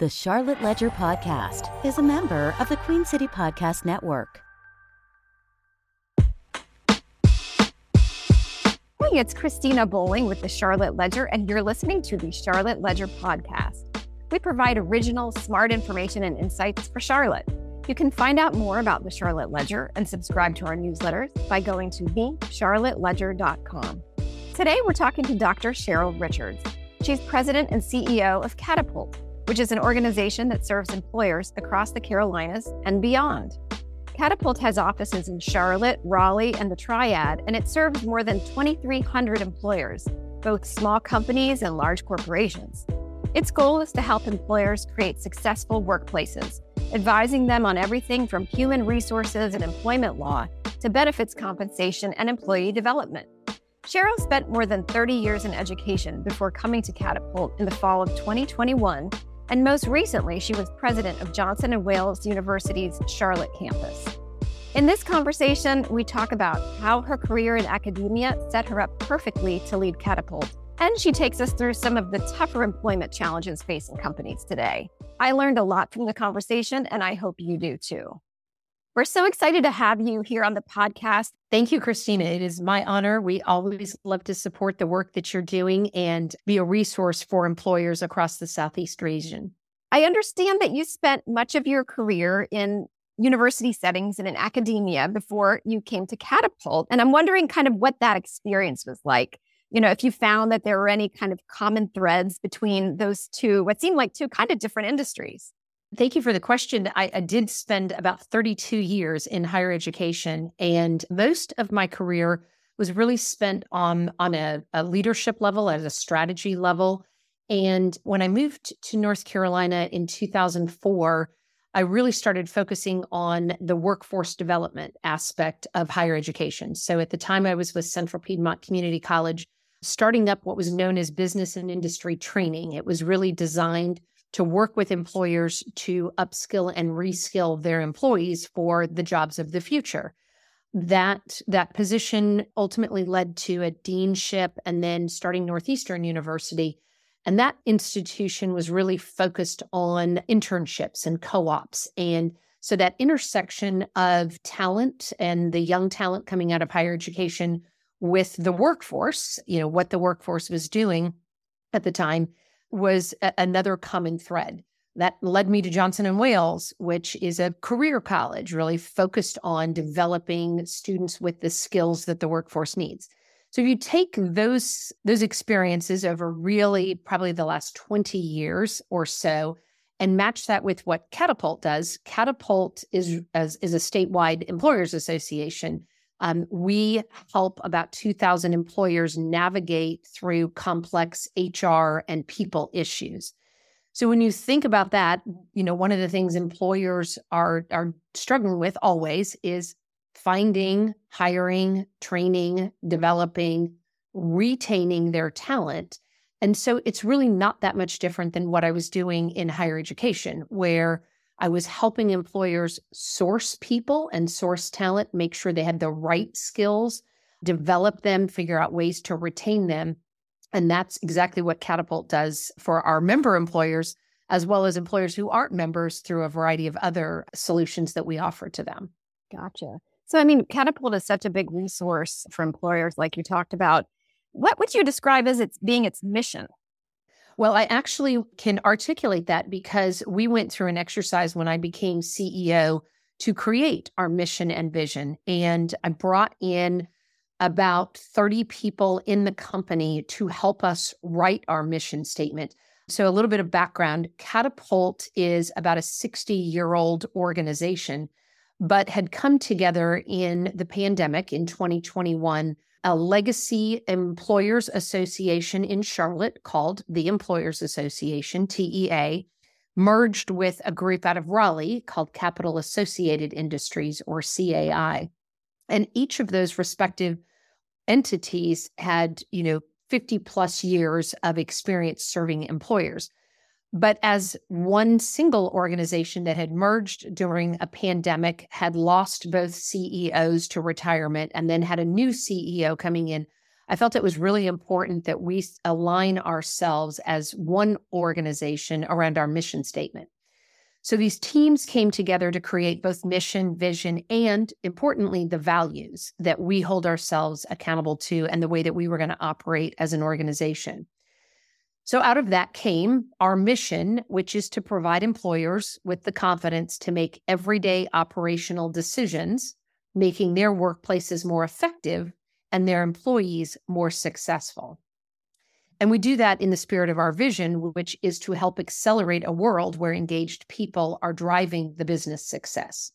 The Charlotte Ledger Podcast is a member of the Queen City Podcast Network. Hey, it's Cristina Bolling with the Charlotte Ledger, and you're listening to the Charlotte Ledger Podcast. We provide original, smart information and insights for Charlotte. You can find out more about the Charlotte Ledger and subscribe to our newsletters by going to thecharlotteledger.com. Today, we're talking to Dr. Cheryl Richards. She's president and CEO of Catapult which is an organization that serves employers across the Carolinas and beyond. Catapult has offices in Charlotte, Raleigh, and the Triad, and it serves more than 2,300 employers, both small companies and large corporations. Its goal is to help employers create successful workplaces, advising them on everything from human resources and employment law to benefits compensation and employee development. Cheryl spent more than 30 years in education before coming to Catapult in the fall of 2021 and most recently, she was president of Johnson & Wales University's Charlotte campus. In this conversation, we talk about how her career in academia set her up perfectly to lead Catapult, and she takes us through some of the tougher employment challenges facing companies today. I learned a lot from the conversation, and I hope you do too. We're so excited to have you here on the podcast. Thank you, Cristina. It is my honor. We always love to support the work that you're doing and be a resource for employers across the Southeast region. I understand that you spent much of your career in university settings and in academia before you came to Catapult. And I'm wondering kind of what that experience was like. You know, if you found that there were any kind of common threads between those two, what seemed like two kind of different industries. Thank you for the question. I, I, did spend about 32 years in higher education, and most of my career was really spent on, on a, a leadership level, at a strategy level. And when I moved to North Carolina in 2004, I really started focusing on the workforce development aspect of higher education. So at the time, I was with Central Piedmont Community College, starting up what was known as business and industry training. It was really designed to work with employers to upskill and reskill their employees for the jobs of the future. That that position ultimately led to a deanship and then starting Northeastern University. And that institution was really focused on internships and co-ops. And so that intersection of talent and the young talent coming out of higher education with the workforce, you know, what the workforce was doing at the time was a- another common thread. That led me to Johnson and Wales, which is a career college really focused on developing students with the skills that the workforce needs. So if you take those those experiences over really probably the last 20 years or so and match that with what Catapult does, Catapult is as is a statewide employers association um, we help about 2,000 employers navigate through complex HR and people issues. So when you think about that, you know, one of the things employers are are struggling with always is finding, hiring, training, developing, retaining their talent. And so it's really not that much different than what I was doing in higher education, where I was helping employers source people and source talent, make sure they had the right skills, develop them, figure out ways to retain them. And that's exactly what Catapult does for our member employers, as well as employers who aren't members through a variety of other solutions that we offer to them. Gotcha. So, I mean, Catapult is such a big resource for employers, like you talked about. What would you describe as its being its mission? Well, I actually can articulate that because we went through an exercise when I became CEO to create our mission and vision. And I brought in about 30 people in the company to help us write our mission statement. So, a little bit of background Catapult is about a 60 year old organization, but had come together in the pandemic in 2021 a legacy employers association in Charlotte called the Employers Association, TEA, merged with a group out of Raleigh called Capital Associated Industries or CAI. And each of those respective entities had, you know, 50 plus years of experience serving employers. But as one single organization that had merged during a pandemic, had lost both CEOs to retirement, and then had a new CEO coming in, I felt it was really important that we align ourselves as one organization around our mission statement. So these teams came together to create both mission, vision, and importantly, the values that we hold ourselves accountable to and the way that we were going to operate as an organization. So, out of that came our mission, which is to provide employers with the confidence to make everyday operational decisions, making their workplaces more effective and their employees more successful. And we do that in the spirit of our vision, which is to help accelerate a world where engaged people are driving the business success.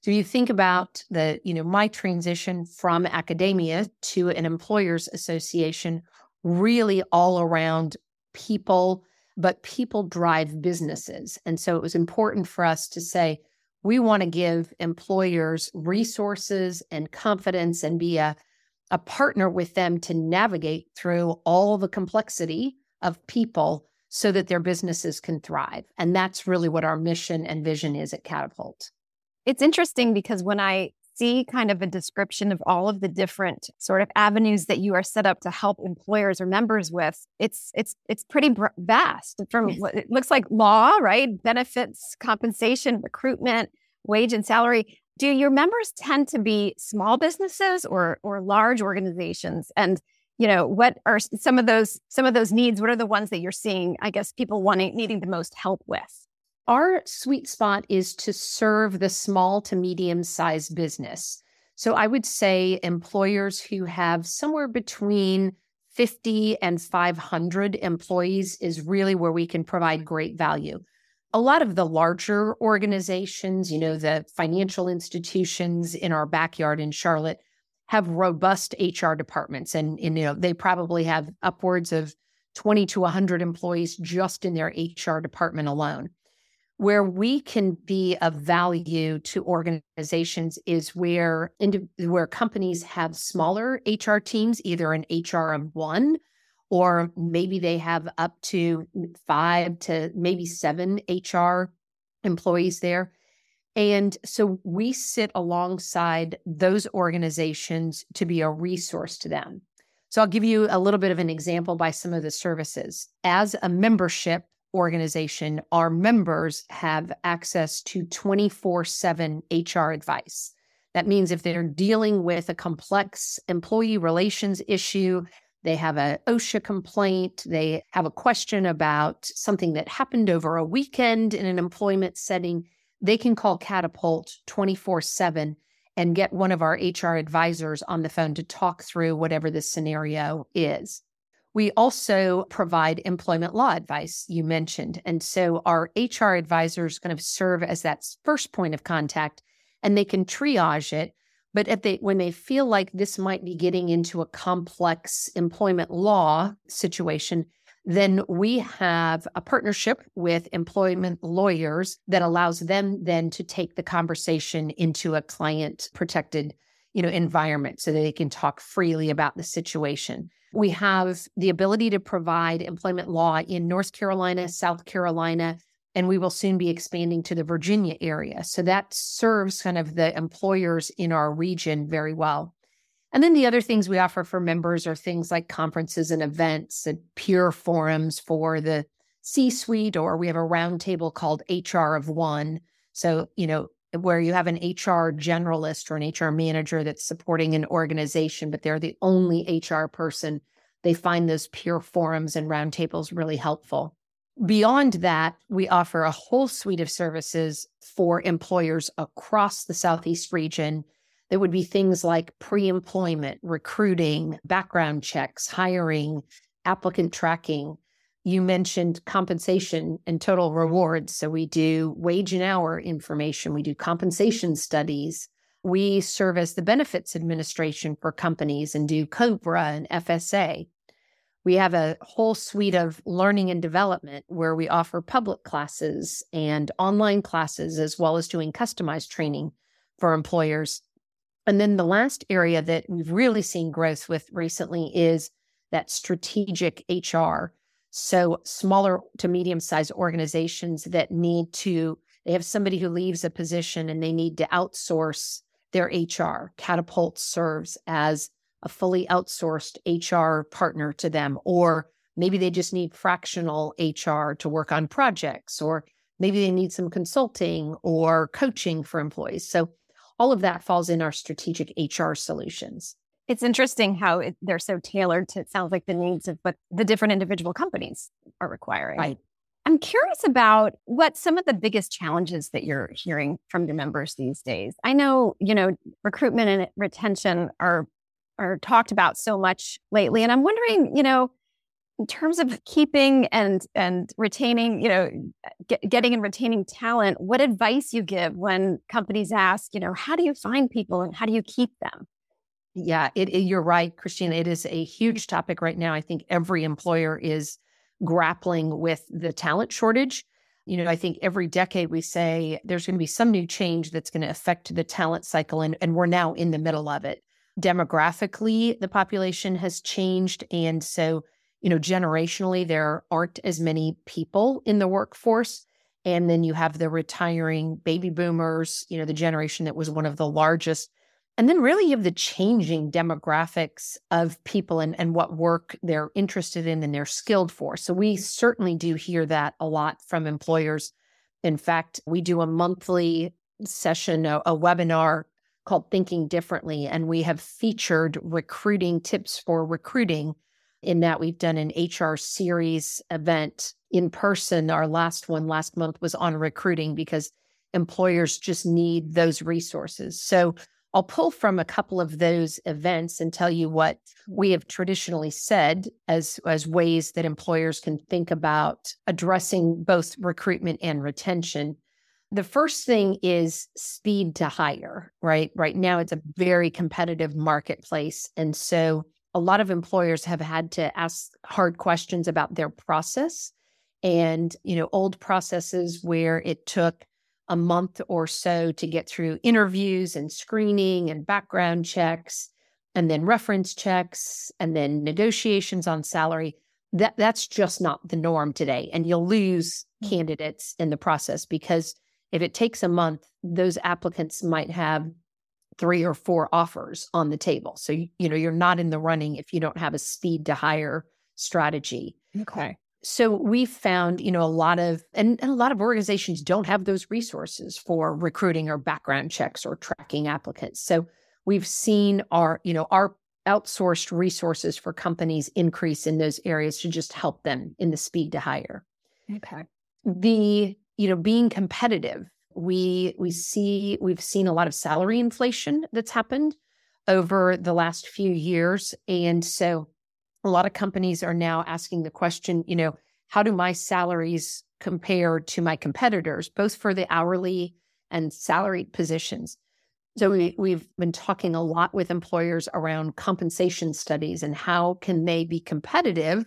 So you think about the, you know, my transition from academia to an employers association, really all around people, but people drive businesses. And so it was important for us to say, we want to give employers resources and confidence and be a a partner with them to navigate through all the complexity of people so that their businesses can thrive. And that's really what our mission and vision is at Catapult. It's interesting because when I see kind of a description of all of the different sort of avenues that you are set up to help employers or members with it's it's it's pretty vast from what it looks like law right? Benefits compensation recruitment wage and salary. Do your members tend to be small businesses or or large organizations? And you know what are some of those some of those needs what are the ones that you're seeing i guess people wanting needing the most help with our sweet spot is to serve the small to medium sized business so i would say employers who have somewhere between 50 and 500 employees is really where we can provide great value a lot of the larger organizations, you know, the financial institutions in our backyard in Charlotte have robust HR departments and, and you know, they probably have upwards of 20 to 100 employees just in their HR department alone. Where we can be of value to organizations is where where companies have smaller HR teams, either an HR of one or maybe they have up to five to maybe seven HR employees there. And so we sit alongside those organizations to be a resource to them. So I'll give you a little bit of an example by some of the services. As a membership organization, our members have access to 24 7 HR advice. That means if they're dealing with a complex employee relations issue, they have a OSHA complaint, they have a question about something that happened over a weekend in an employment setting, they can call Catapult 24 7 and get one of our HR advisors on the phone to talk through whatever the scenario is. We also provide employment law advice, you mentioned. And so our HR advisors kind of serve as that first point of contact and they can triage it but at the, when they feel like this might be getting into a complex employment law situation, then we have a partnership with employment lawyers that allows them then to take the conversation into a client protected you know environment so that they can talk freely about the situation we have the ability to provide employment law in north carolina south carolina and we will soon be expanding to the Virginia area. So that serves kind of the employers in our region very well. And then the other things we offer for members are things like conferences and events and peer forums for the C suite, or we have a roundtable called HR of One. So, you know, where you have an HR generalist or an HR manager that's supporting an organization, but they're the only HR person. They find those peer forums and roundtables really helpful. Beyond that, we offer a whole suite of services for employers across the Southeast region. That would be things like pre employment, recruiting, background checks, hiring, applicant tracking. You mentioned compensation and total rewards. So we do wage and hour information, we do compensation studies. We serve as the benefits administration for companies and do COBRA and FSA. We have a whole suite of learning and development where we offer public classes and online classes, as well as doing customized training for employers. And then the last area that we've really seen growth with recently is that strategic HR. So, smaller to medium sized organizations that need to, they have somebody who leaves a position and they need to outsource their HR. Catapult serves as a fully outsourced HR partner to them, or maybe they just need fractional HR to work on projects, or maybe they need some consulting or coaching for employees. So all of that falls in our strategic HR solutions. It's interesting how it, they're so tailored to, it sounds like the needs of what the different individual companies are requiring. Right. I'm curious about what some of the biggest challenges that you're hearing from your members these days. I know, you know, recruitment and retention are are talked about so much lately and I'm wondering, you know, in terms of keeping and and retaining, you know, get, getting and retaining talent, what advice you give when companies ask, you know, how do you find people and how do you keep them? Yeah, it, it, you're right, Cristina. It is a huge topic right now. I think every employer is grappling with the talent shortage. You know, I think every decade we say there's going to be some new change that's going to affect the talent cycle, and, and we're now in the middle of it. Demographically, the population has changed. And so you know, generationally, there aren't as many people in the workforce. And then you have the retiring baby boomers, you know, the generation that was one of the largest. And then really you have the changing demographics of people and, and what work they're interested in and they're skilled for. So we certainly do hear that a lot from employers. In fact, we do a monthly session, a, a webinar called Thinking Differently, and we have featured recruiting tips for recruiting in that we've done an HR series event in person. Our last one last month was on recruiting because employers just need those resources. So I'll pull from a couple of those events and tell you what we have traditionally said as, as ways that employers can think about addressing both recruitment and retention. The first thing is speed to hire, right? Right now, it's a very competitive marketplace. And so a lot of employers have had to ask hard questions about their process and you know old processes where it took a month or so to get through interviews and screening and background checks and then reference checks and then negotiations on salary that that's just not the norm today and you'll lose mm. candidates in the process because if it takes a month those applicants might have three or four offers on the table. So, you, you know, you're not in the running if you don't have a speed to hire strategy. Okay. So we've found, you know, a lot of and, and, a lot of organizations don't have those resources for recruiting or background checks or tracking applicants. So we've seen our, you know, our outsourced resources for companies increase in those areas to just help them in the speed to hire. Okay. The, you know, being competitive we we mm-hmm. see we've seen a lot of salary inflation that's happened over the last few years and so a lot of companies are now asking the question you know how do my salaries compare to my competitors both for the hourly and salaried positions? So we, we've been talking a lot with employers around compensation studies and how can they be competitive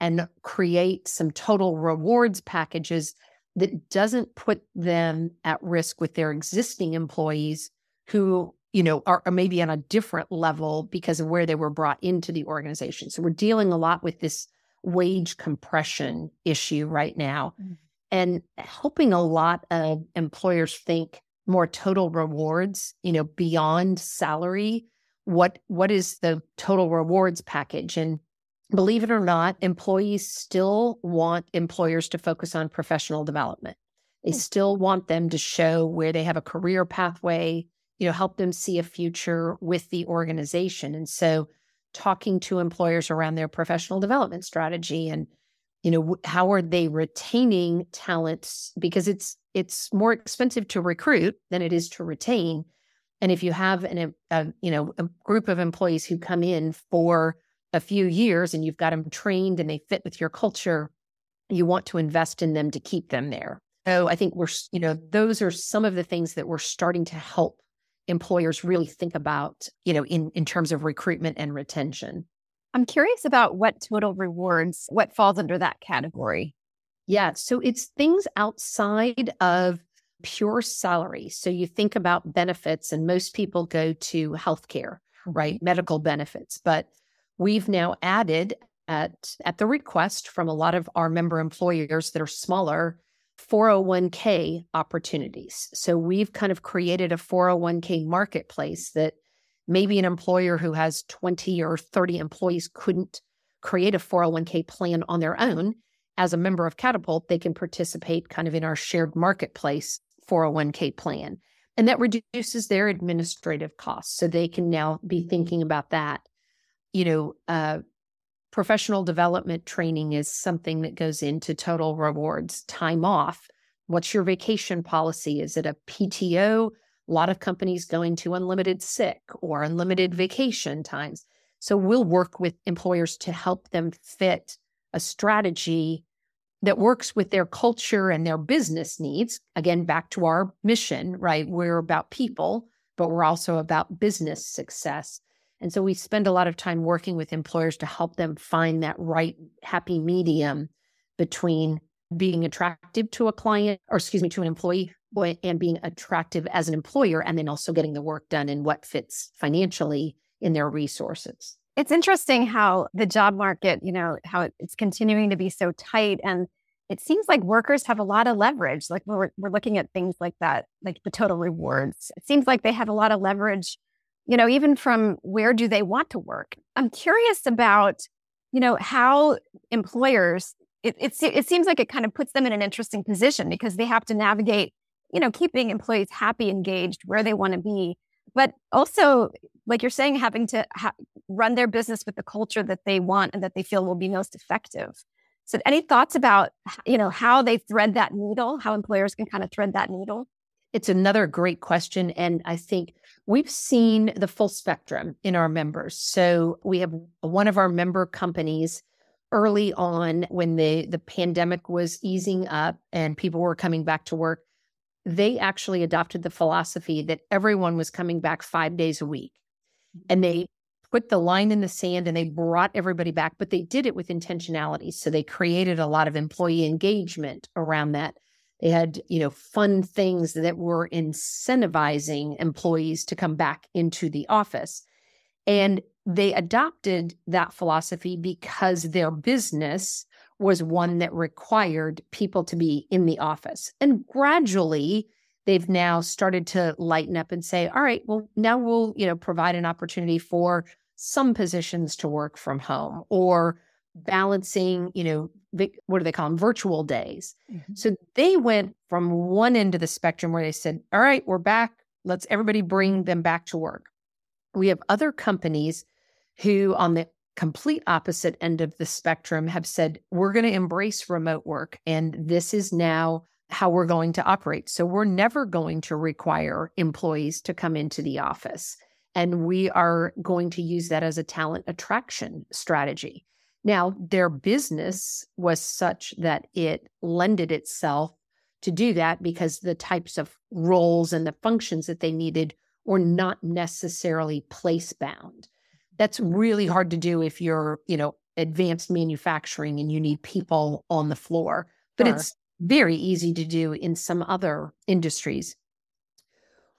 and create some total rewards packages that doesn't put them at risk with their existing employees who you know are, are, maybe on a different level because of where they were brought into the organization so we're dealing a lot with this wage compression issue right now mm-hmm. and helping a lot of employers think more total rewards you know beyond salary what what is the total rewards package and believe it or not, employees still want employers to focus on professional development. They hmm. still want them to show where they have a career pathway, you know, help them see a future with the organization. And so talking to employers around their professional development strategy and you know how are they retaining talents because it's it's more expensive to recruit than it is to retain and if you have an a, you know a group of employees who come in for a few years and you've got them trained and they fit with your culture, you want to invest in them to keep them there. So I think we're, you know, those are some of the things that we're starting to help employers really think about, you know, in, in terms of recruitment and retention. I'm curious about what total rewards, what falls under that category. Yeah. So it's things outside of pure salary. So you think about benefits, and most people go to healthcare, right? Mm-hmm. Medical benefits. But we've now added at at the request from a lot of our member employers that are smaller 401k opportunities. So we've kind of created a 401k marketplace that maybe an employer who has 20 or 30 employees couldn't create a 401k plan on their own. As a member of Catapult, they can participate kind of in our shared marketplace 401k plan. And that reduces their administrative costs. So they can now be thinking about that. You know, uh, professional development training is something that goes into total rewards, time off. What's your vacation policy? Is it a PTO? A lot of companies going to unlimited sick or unlimited vacation times. So we'll work with employers to help them fit a strategy that works with their culture and their business needs. Again, back to our mission, right? We're about people, but we're also about business success. And so we spend a lot of time working with employers to help them find that right happy medium between being attractive to a client or excuse me to an employee and being attractive as an employer and then also getting the work done and what fits financially in their resources. It's interesting how the job market, you know, how it's continuing to be so tight. And it seems like workers have a lot of leverage. Like we're, we're looking at things like that, like the total rewards. It seems like they have a lot of leverage, you know, even from where do they want to work. I'm curious about, you know, how employers, it, it, it seems like it kind of puts them in an interesting position because they have to navigate, you know, keeping employees happy, engaged, where they want to be but also like you're saying having to ha- run their business with the culture that they want and that they feel will be most effective so any thoughts about you know how they thread that needle how employers can kind of thread that needle it's another great question and i think we've seen the full spectrum in our members so we have one of our member companies early on when the the pandemic was easing up and people were coming back to work they actually adopted the philosophy that everyone was coming back five days a week. And mm-hmm. they put the line in the sand and they brought everybody back, but they did it with intentionality. So they created a lot of employee engagement around that. They had, you know, fun things that were incentivizing employees to come back into the office. And they adopted that philosophy because their business was one that required people to be in the office. And gradually, they've now started to lighten up and say, all right, well, now we'll, you know, provide an opportunity for some positions to work from home or balancing, you know, what do they call them? Virtual days. Mm-hmm. So they went from one end of the spectrum where they said, all right, we're back. Let's everybody bring them back to work. We have other companies who, on the complete opposite end of the spectrum have said, we're going to embrace remote work. And this is now how we're going to operate. So we're never going to require employees to come into the office. And we are going to use that as a talent attraction strategy. Now, their business was such that it lended itself to do that because the types of roles and the functions that they needed were not necessarily place bound that's really hard to do if you're, you know, advanced manufacturing and you need people on the floor. But sure. it's very easy to do in some other industries.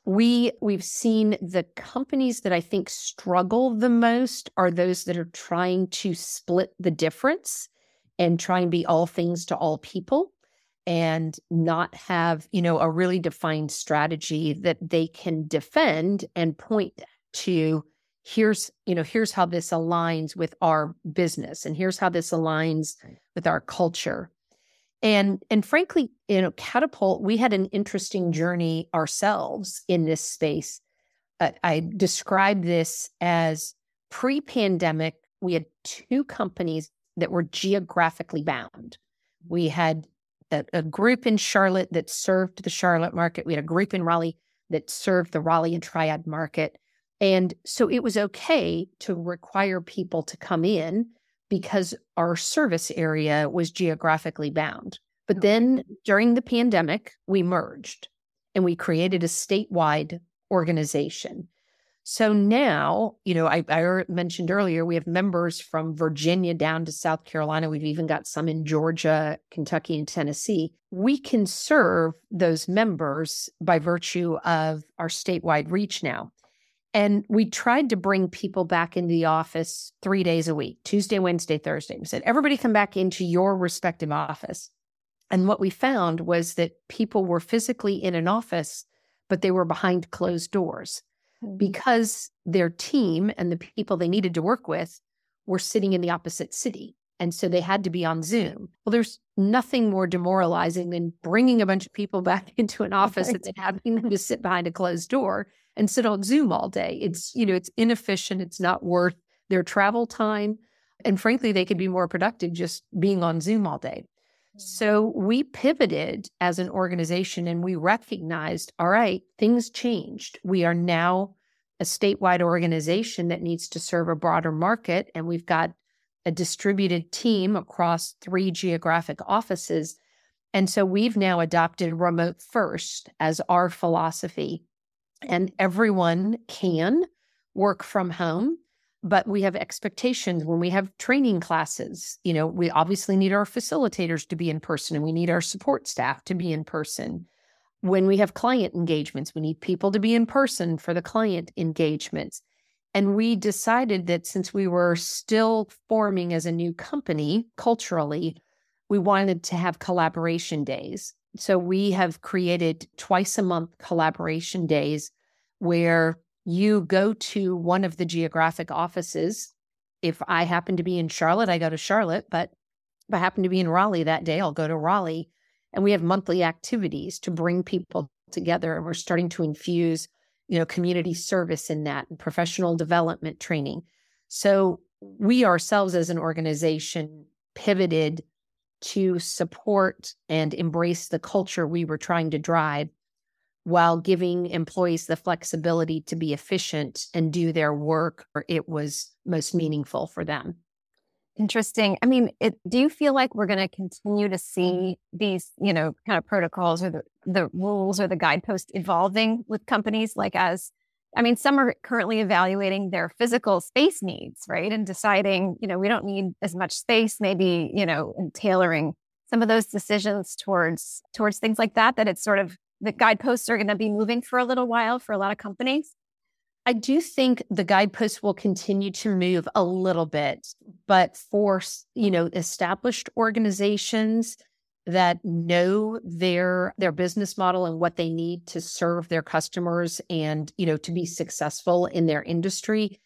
We we've seen the companies that I think struggle the most are those that are trying to split the difference and try and be all things to all people and not have, you know, a really defined strategy that they can defend and point to here's you know here's how this aligns with our business and here's how this aligns with our culture and and frankly you know catapult we had an interesting journey ourselves in this space. Uh, i describe this as pre-pandemic we had two companies that were geographically bound. We had a, a group in charlotte that served the charlotte market. We had a group in raleigh that served the raleigh and triad market. And so it was okay to require people to come in because our service area was geographically bound. But oh, then during the pandemic, we merged and we created a statewide organization. So now, you know, I, I, er, mentioned earlier, we have members from Virginia down to South Carolina. We've even got some in Georgia, Kentucky, and Tennessee. We can serve those members by virtue of our statewide reach now. And we tried to bring people back into the office three days a week Tuesday, Wednesday, Thursday. We said, everybody come back into your respective office. And what we found was that people were physically in an office, but they were behind closed doors. mm-hmm. because their team and the people they needed to work with were sitting in the opposite city. And so they had to be on Zoom. Well, there's nothing more demoralizing than bringing a bunch of people back into an office right. and then having them to sit behind a closed door and sit on Zoom all day. It's, you know, it's inefficient. It's not worth their travel time. And frankly, they could be more productive just being on Zoom all day. Mm. So we pivoted as an organization and we recognized all right, things changed. We are now a statewide organization that needs to serve a broader market. And we've got a distributed team across three geographic offices. And so we've now adopted remote first as our philosophy. And everyone can work from home, but we have expectations when we have training classes. You know, we obviously need our facilitators to be in person and we need our support staff to be in person. When we have client engagements, we need people to be in person for the client engagements. And we decided that since we were still forming as a new company culturally, we wanted to have collaboration days. So we have created twice a month collaboration days where you go to one of the geographic offices. If I happen to be in Charlotte, I go to Charlotte, but if I happen to be in Raleigh that day, I'll go to Raleigh. And we have monthly activities to bring people together. And we're starting to infuse you know, community service in that and professional development training. So we ourselves as an organization pivoted to support and embrace the culture we were trying to drive while giving employees the flexibility to be efficient and do their work where it was most meaningful for them. Interesting. I mean, it, do you feel like we're going to continue to see these, you know, kind of protocols or the, the rules or the guideposts evolving with companies? Like, as I mean, some are currently evaluating their physical space needs, right? And deciding, you know, we don't need as much space, maybe, you know, and tailoring some of those decisions towards towards things like that. That it's sort of the guideposts are going to be moving for a little while for a lot of companies. I do think the guideposts will continue to move a little bit, but for you know established organizations that know their their business model and what they need to serve their customers and you know to be successful in their industry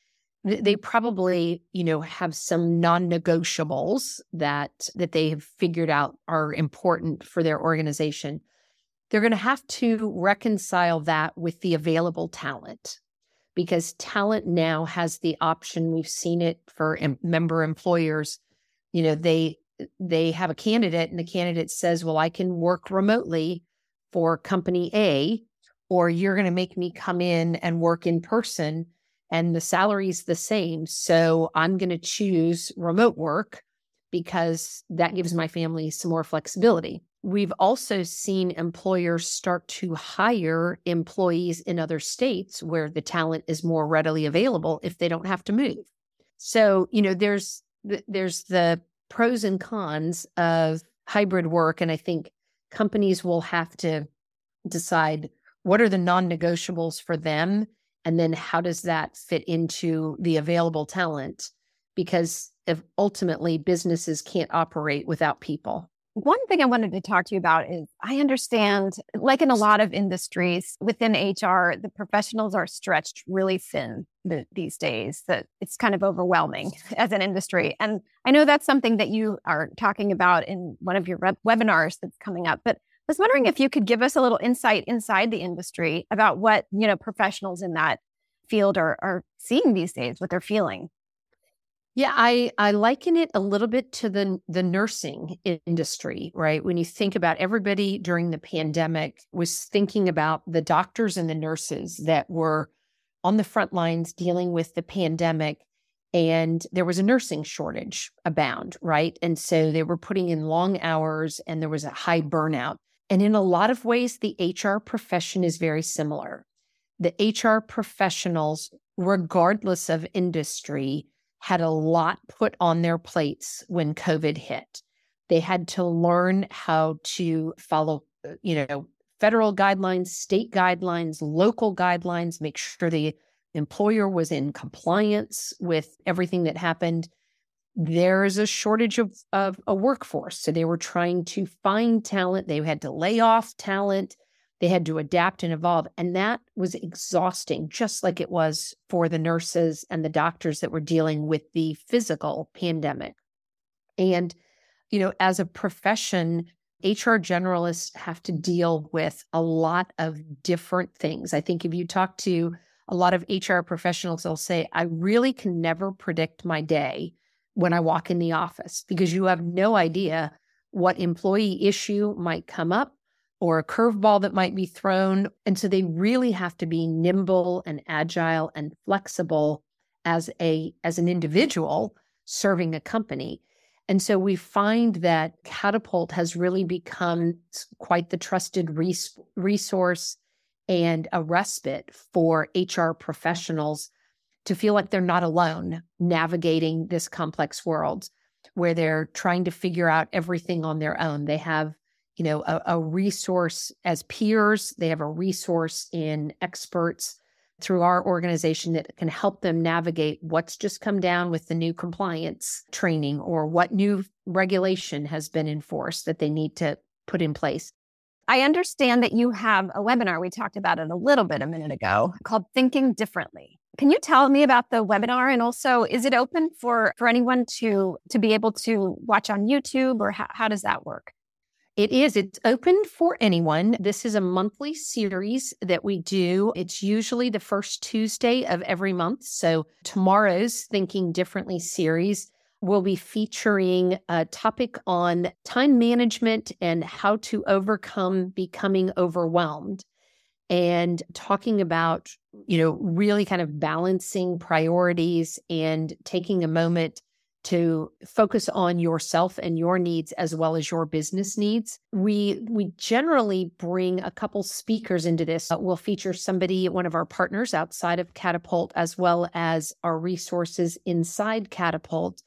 they probably you know have some non-negotiables that that they have figured out are important for their organization they're going to have to reconcile that with the available talent because talent now has the option. We've seen it for em- member employers. You know, they they have a candidate and the candidate says, "Well, I can work remotely for company A, or you're going to make me come in and work in person and the salary's the same. So I'm going to choose remote work because that gives my family some more flexibility." We've also seen employers start to hire employees in other states where the talent is more readily available if they don't have to move. So, you know, there's there's the pros and cons of hybrid work and I think companies will have to decide what are the non-negotiables for them and then how does that fit into the available talent? Because if ultimately businesses can't operate without people one thing I wanted to talk to you about is I understand, like in a lot of industries within HR, the professionals are stretched really thin these days, that it's kind of overwhelming as an industry. And I know that's something that you are talking about in one of your re- webinars that's coming up. But I was wondering if you could give us a little insight inside the industry about what, you know, professionals in that field are, are seeing these days, what they're feeling. Yeah, I I liken it a little bit to the the nursing industry, right? When you think about everybody during the pandemic was thinking about the doctors and the nurses that were on the front lines dealing with the pandemic and there was a nursing shortage abound, right? And so they were putting in long hours and there was a high burnout. And in a lot of ways the HR profession is very similar. The HR professionals regardless of industry had a lot put on their plates when COVID hit. They had to learn how to follow, uh, you know, federal guidelines, state guidelines, local guidelines, make sure the employer was in compliance with everything that happened. There's a shortage of, of a workforce. So they were trying to find talent. They had to lay off talent. They had to adapt and evolve. And that was exhausting, just like it was for the nurses and the doctors that were dealing with the physical pandemic. And, you know, as a profession, HR generalists have to deal with a lot of different things. I think if you talk to a lot of HR professionals, they'll say, I really can never predict my day when I walk in the office because you have no idea what employee issue might come up or a curveball that might be thrown. And so they really have to be nimble and agile and flexible as a as an individual serving a company. And so we find that Catapult has really become quite the trusted res- resource and a respite for HR professionals to feel like they're not alone navigating this complex world where they're trying to figure out everything on their own. They have you know a, a, resource as peers. They have a resource in experts through our organization that can help them navigate what's just come down with the new compliance training or what new regulation has been enforced that they need to put in place. I understand that you have a webinar we talked about it a little bit a minute ago called thinking differently. Can you tell me about the webinar and also is it open for for anyone to to be able to watch on youtube or how, how does that work it is. It's open for anyone. This is a monthly series that we do. It's usually the first Tuesday of every month. So, tomorrow's Thinking Differently series will be featuring a topic on time management and how to overcome becoming overwhelmed and talking about, you know, really kind of balancing priorities and taking a moment to focus on yourself and your needs as well as your business needs. We we generally bring a couple speakers into this. Uh, we'll feature somebody, one of our partners outside of Catapult, as well as our resources inside Catapult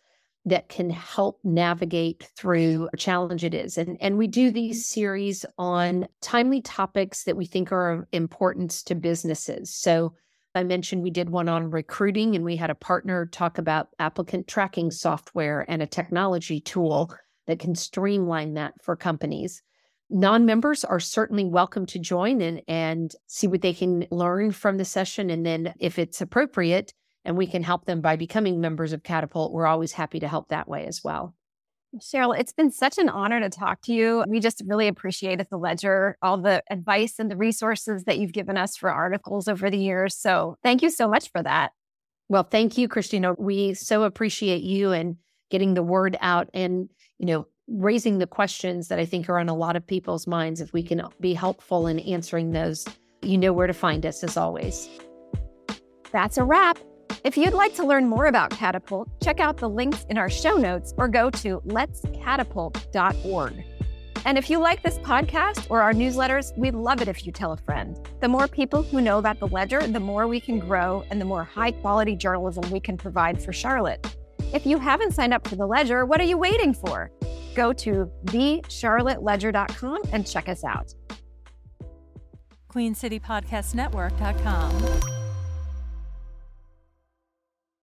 that can help navigate through a challenge it is. And, and we do these series on timely topics that we think are of importance to businesses. So I mentioned we did one on recruiting and we had a partner talk about applicant tracking software and a technology tool that can streamline that for companies. Non members are certainly welcome to join and, and see what they can learn from the session. And then, if it's appropriate and we can help them by becoming members of Catapult, we're always happy to help that way as well. Cheryl, it's been such an honor to talk to you. We just really appreciate at the Ledger all the advice and the resources that you've given us for articles over the years. So thank you so much for that. Well, thank you, Cristina. We so appreciate you and getting the word out and, you know, raising the questions that I think are on a lot of people's minds. If we can be helpful in answering those, you know where to find us as always. That's a wrap. If you'd like to learn more about Catapult, check out the links in our show notes or go to letscatapult.org. And if you like this podcast or our newsletters, we'd love it if you tell a friend. The more people who know about the Ledger, the more we can grow and the more high quality journalism we can provide for Charlotte. If you haven't signed up for the Ledger, what are you waiting for? Go to thecharlotteledger.com and check us out. QueenCityPodcastNetwork.com.